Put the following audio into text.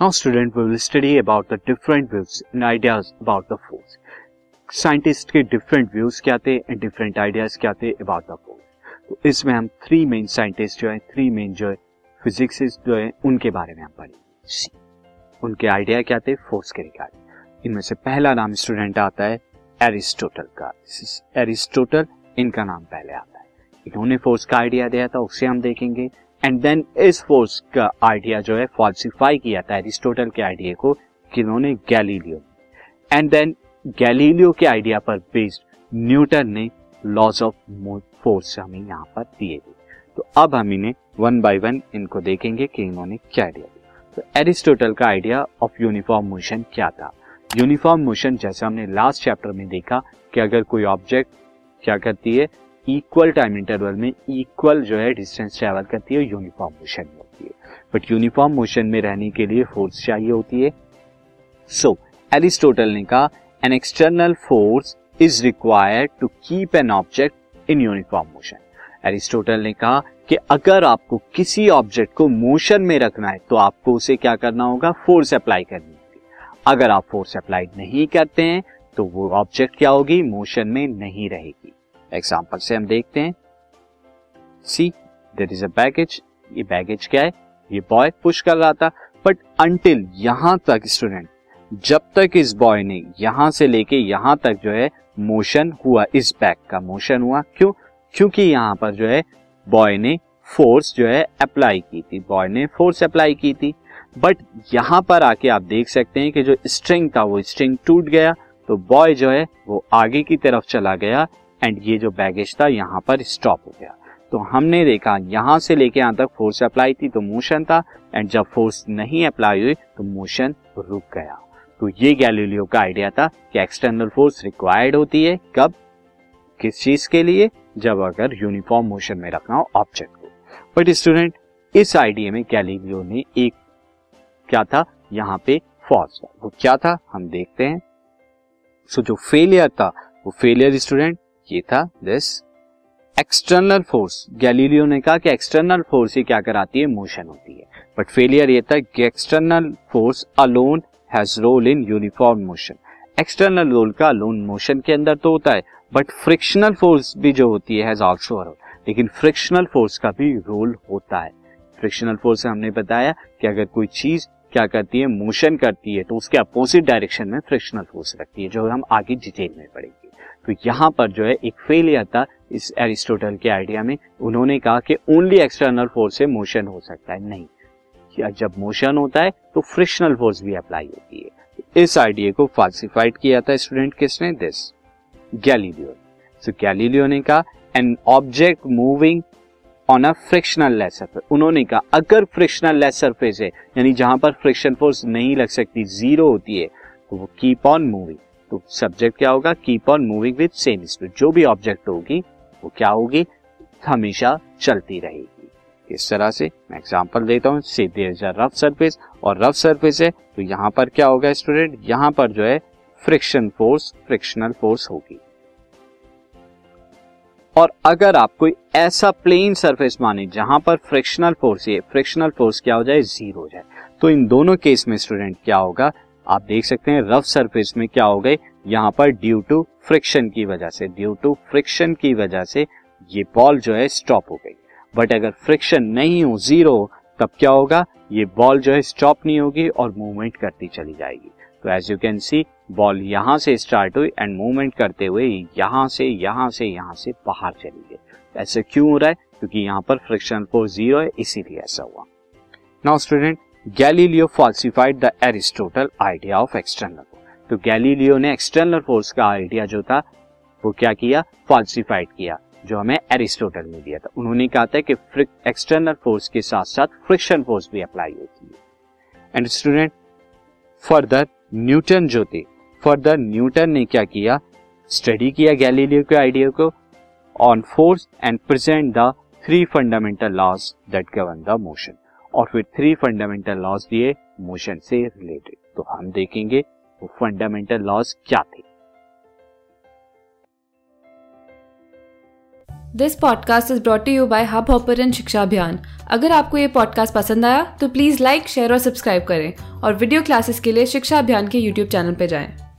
Now student will study about the different views and ideas about the force scientist के different views क्या थे and different ideas क्या थे about the force तो इसमें हम थ्री मेन साइंटिस्ट जो है थ्री मेन जो है फिजिक्सिस्ट जो है, उनके बारे में हम पढ़ेंगे। उनके आइडिया क्या थे? फोर्स के रिगार्डिंग इनमें से पहला नाम स्टूडेंट आता है एरिस्टोटल का. एरिस्टोटल इनका नाम पहले आता है। इन्होंने फोर्स का आइडिया दिया था, उसे हम देखेंगे। एंड देन इस फोर्स का आइडिया जो है फॉल्सिफाई किया था एरिस्टोटल के आइडिया को किन्होंने गैलीलियो एंड देन गैलीलियो के आइडिया पर बेस्ड न्यूटन ने लॉज ऑफ़ फोर्स हमें यहाँ पर दिए थे। तो अब हम इन्हें वन बाय वन इनको देखेंगे कि इन्होंने क्या आइडिया दिया। तो एरिस्टोटल का आइडिया ऑफ़ यूनिफॉर्म मोशन क्या था? यूनिफॉर्म मोशन जैसे हमने लास्ट चैप्टर में देखा कि अगर कोई ऑब्जेक्ट क्या करती है इक्वल टाइम इंटरवल में इक्वल जो है डिस्टेंस ट्रेवल करती है यूनिफॉर्म मोशन में होती है। बट यूनिफॉर्म मोशन में रहने के लिए फोर्स चाहिए होती है। सो एरिस्टोटल ने कहा an external force is required to keep an object in uniform motion Aristotle ने कहा कि अगर आपको किसी ऑब्जेक्ट को मोशन में रखना है तो आपको उसे क्या करना होगा? फोर्स अप्लाई करनी होगी। अगर आप फोर्स अप्लाई नहीं करते हैं तो वो ऑब्जेक्ट क्या होगी? मोशन में नहीं रहेगी। एग्ज़ाम्पल से हम देखते हैं। See there is a baggage ये बैगेज क्या है? ये बॉय पुश कर रहा था। बट अंटिल यहाँ तक स्टूडेंट जब तक इस बॉय ने यहाँ से लेके यहाँ तक जो है मोशन हुआ इस बैग का। मोशन हुआ क्यों? क्योंकि यहाँ पर जो है बॉय ने फोर्स जो है अप्लाई की थी। बॉय ने फोर्स अप्लाई की थी। बट यहाँ पर आके आप देख सकते हैं कि जो स्ट्रिंग था, वो स्ट्रिंग टूट गया। तो बॉय जो है, वो आगे की तरफ़ चला गया। एंड ये जो बैगेज था यहाँ पर स्टॉप हो गया। तो हमने देखा यहाँ से लेके यहाँ तक फोर्स अप्लाई थी तो मोशन था। एंड जब फोर्स नहीं अप्लाई हुई तो मोशन रुक गया। तो ये गैलीलियो का आइडिया था कि एक्सटर्नल फोर्स रिक्वायर्ड होती है। कब? किस चीज़ के लिए? जब अगर यूनिफॉर्म मोशन में रखना हो ऑब्जेक्ट को। बट स्टूडेंट इस आइडिया में गैलीलियो ने एक क्या था? यहाँ पे फॉल्स वो क्या था? हम देखते हैं। सो so, जो फेलियर था वो फेलियर स्टूडेंट ये था दिस एक्सटर्नल फोर्स गैलीलियो ने कहा कि एक्सटर्नल फोर्स ही क्या कराती है? मोशन होती है। बट फेलियर ये था कि external force alone has role in uniform motion external role का अलोन मोशन के अंदर तो होता है बट फ्रिक्शनल फोर्स भी जो होती है हैज़ आल्सो रोल लेकिन फ्रिक्शनल फोर्स का भी रोल होता है। फ्रिक्शनल फोर्स हमने बताया कि अगर कोई चीज़ क्या करती है? मोशन करती है तो उसके अपोजिट डायरेक्शन में फ्रिक्शनल फोर्स रखती है, जो हम आगे डिटेल में पढ़ेंगे। तो यहाँ पर जो है एक फेलियर था इस एरिस्टोटल के आइडिया में। उन्होंने कहा कि ओनली एक्सटर्नल फोर्स से मोशन हो सकता है। नहीं। जब मोशन होता है तो फ्रिक्शनल फोर्स भी अप्लाई होती है। इस आइडिया को फाल्सिफाइड किया था स्टूडेंट किसने? दिस गैलीलियो सो गैलीलियो ने कहा an object moving on a frictional less surface उन्होंने कहा, अगर फ्रिक्शनल लेस सरफेस है, यानी जहाँ पर फ्रिक्शन फोर्स नहीं लग सकती ज़ीरो होती है तो वो कीप ऑन मूविंग तो सब्जेक्ट क्या होगा? Keep on moving with same speed जो भी ऑब्जेक्ट होगी, वो क्या होगी? हमेशा चलती रहेगी। इस तरह से मैं एग्जांपल देता हूँ। से रफ सरफेस और रफ सरफेस है तो यहाँ पर क्या होगा स्टूडेंट यहाँ पर जो है फ्रिक्शन फोर्स फ्रिक्शनल फोर्स होगी। और अगर आप कोई ऐसा प्लेन सरफेस माने जहाँ पर फ्रिक्शनल फोर्स ये फ्रिक्शनल फोर्स क्या हो जाए? ज़ीरो हो जाए। तो इन दोनों केस में स्टूडेंट क्या होगा? आप देख सकते हैं रफ सरफेस में क्या हो गए यहाँ पर ड्यू टू फ्रिक्शन की वजह से ड्यू टू फ्रिक्शन की वजह से ये बॉल जो है स्टॉप हो गई। बट अगर फ्रिक्शन नहीं हो ज़ीरो तब क्या होगा? ये बॉल जो है स्टॉप नहीं होगी और मूवमेंट करती चली जाएगी। तो as you can see ball यहाँ से स्टार्ट हुई एंड मूवमेंट करते हुए यहाँ से यहाँ से यहाँ से बाहर चली गई। ऐसे क्यों हो रहा है? क्योंकि यहाँ पर फ्रिक्शन फोर्स ज़ीरो है, इसीलिए ऐसा हुआ। Now student Galileo falsified the Aristotle idea of external तो गैलीलियो ने एक्सटर्नल फोर्स का आइडिया जो था, वो क्या किया? फॉल्सिफाइड किया, जो हमें एरिस्टोटल ने दिया था। उन्होंने कहा था कि एक्सटर्नल फोर्स के साथ साथ फ्रिक्शन फोर्स भी अप्लाई होती है। एंड स्टूडेंट फर्दर न्यूटन जो थे फर्दर न्यूटन ने क्या किया? स्टडी किया गैलीलियो के आइडिया को on force and present the three fundamental laws that govern the motion और फिर थ्री फंडामेंटल लॉज दिए मोशन से रिलेटेड तो हम देखेंगे वो फंडामेंटल लॉज क्या थे। This podcast is brought you by Hubhopper Shiksha Abhiyan अगर आपको ये पॉडकास्ट पसंद आया तो प्लीज़ लाइक शेयर और सब्सक्राइब करें। और वीडियो क्लासेस के लिए शिक्षा अभियान के यूट्यूब चैनल पर जाएँ।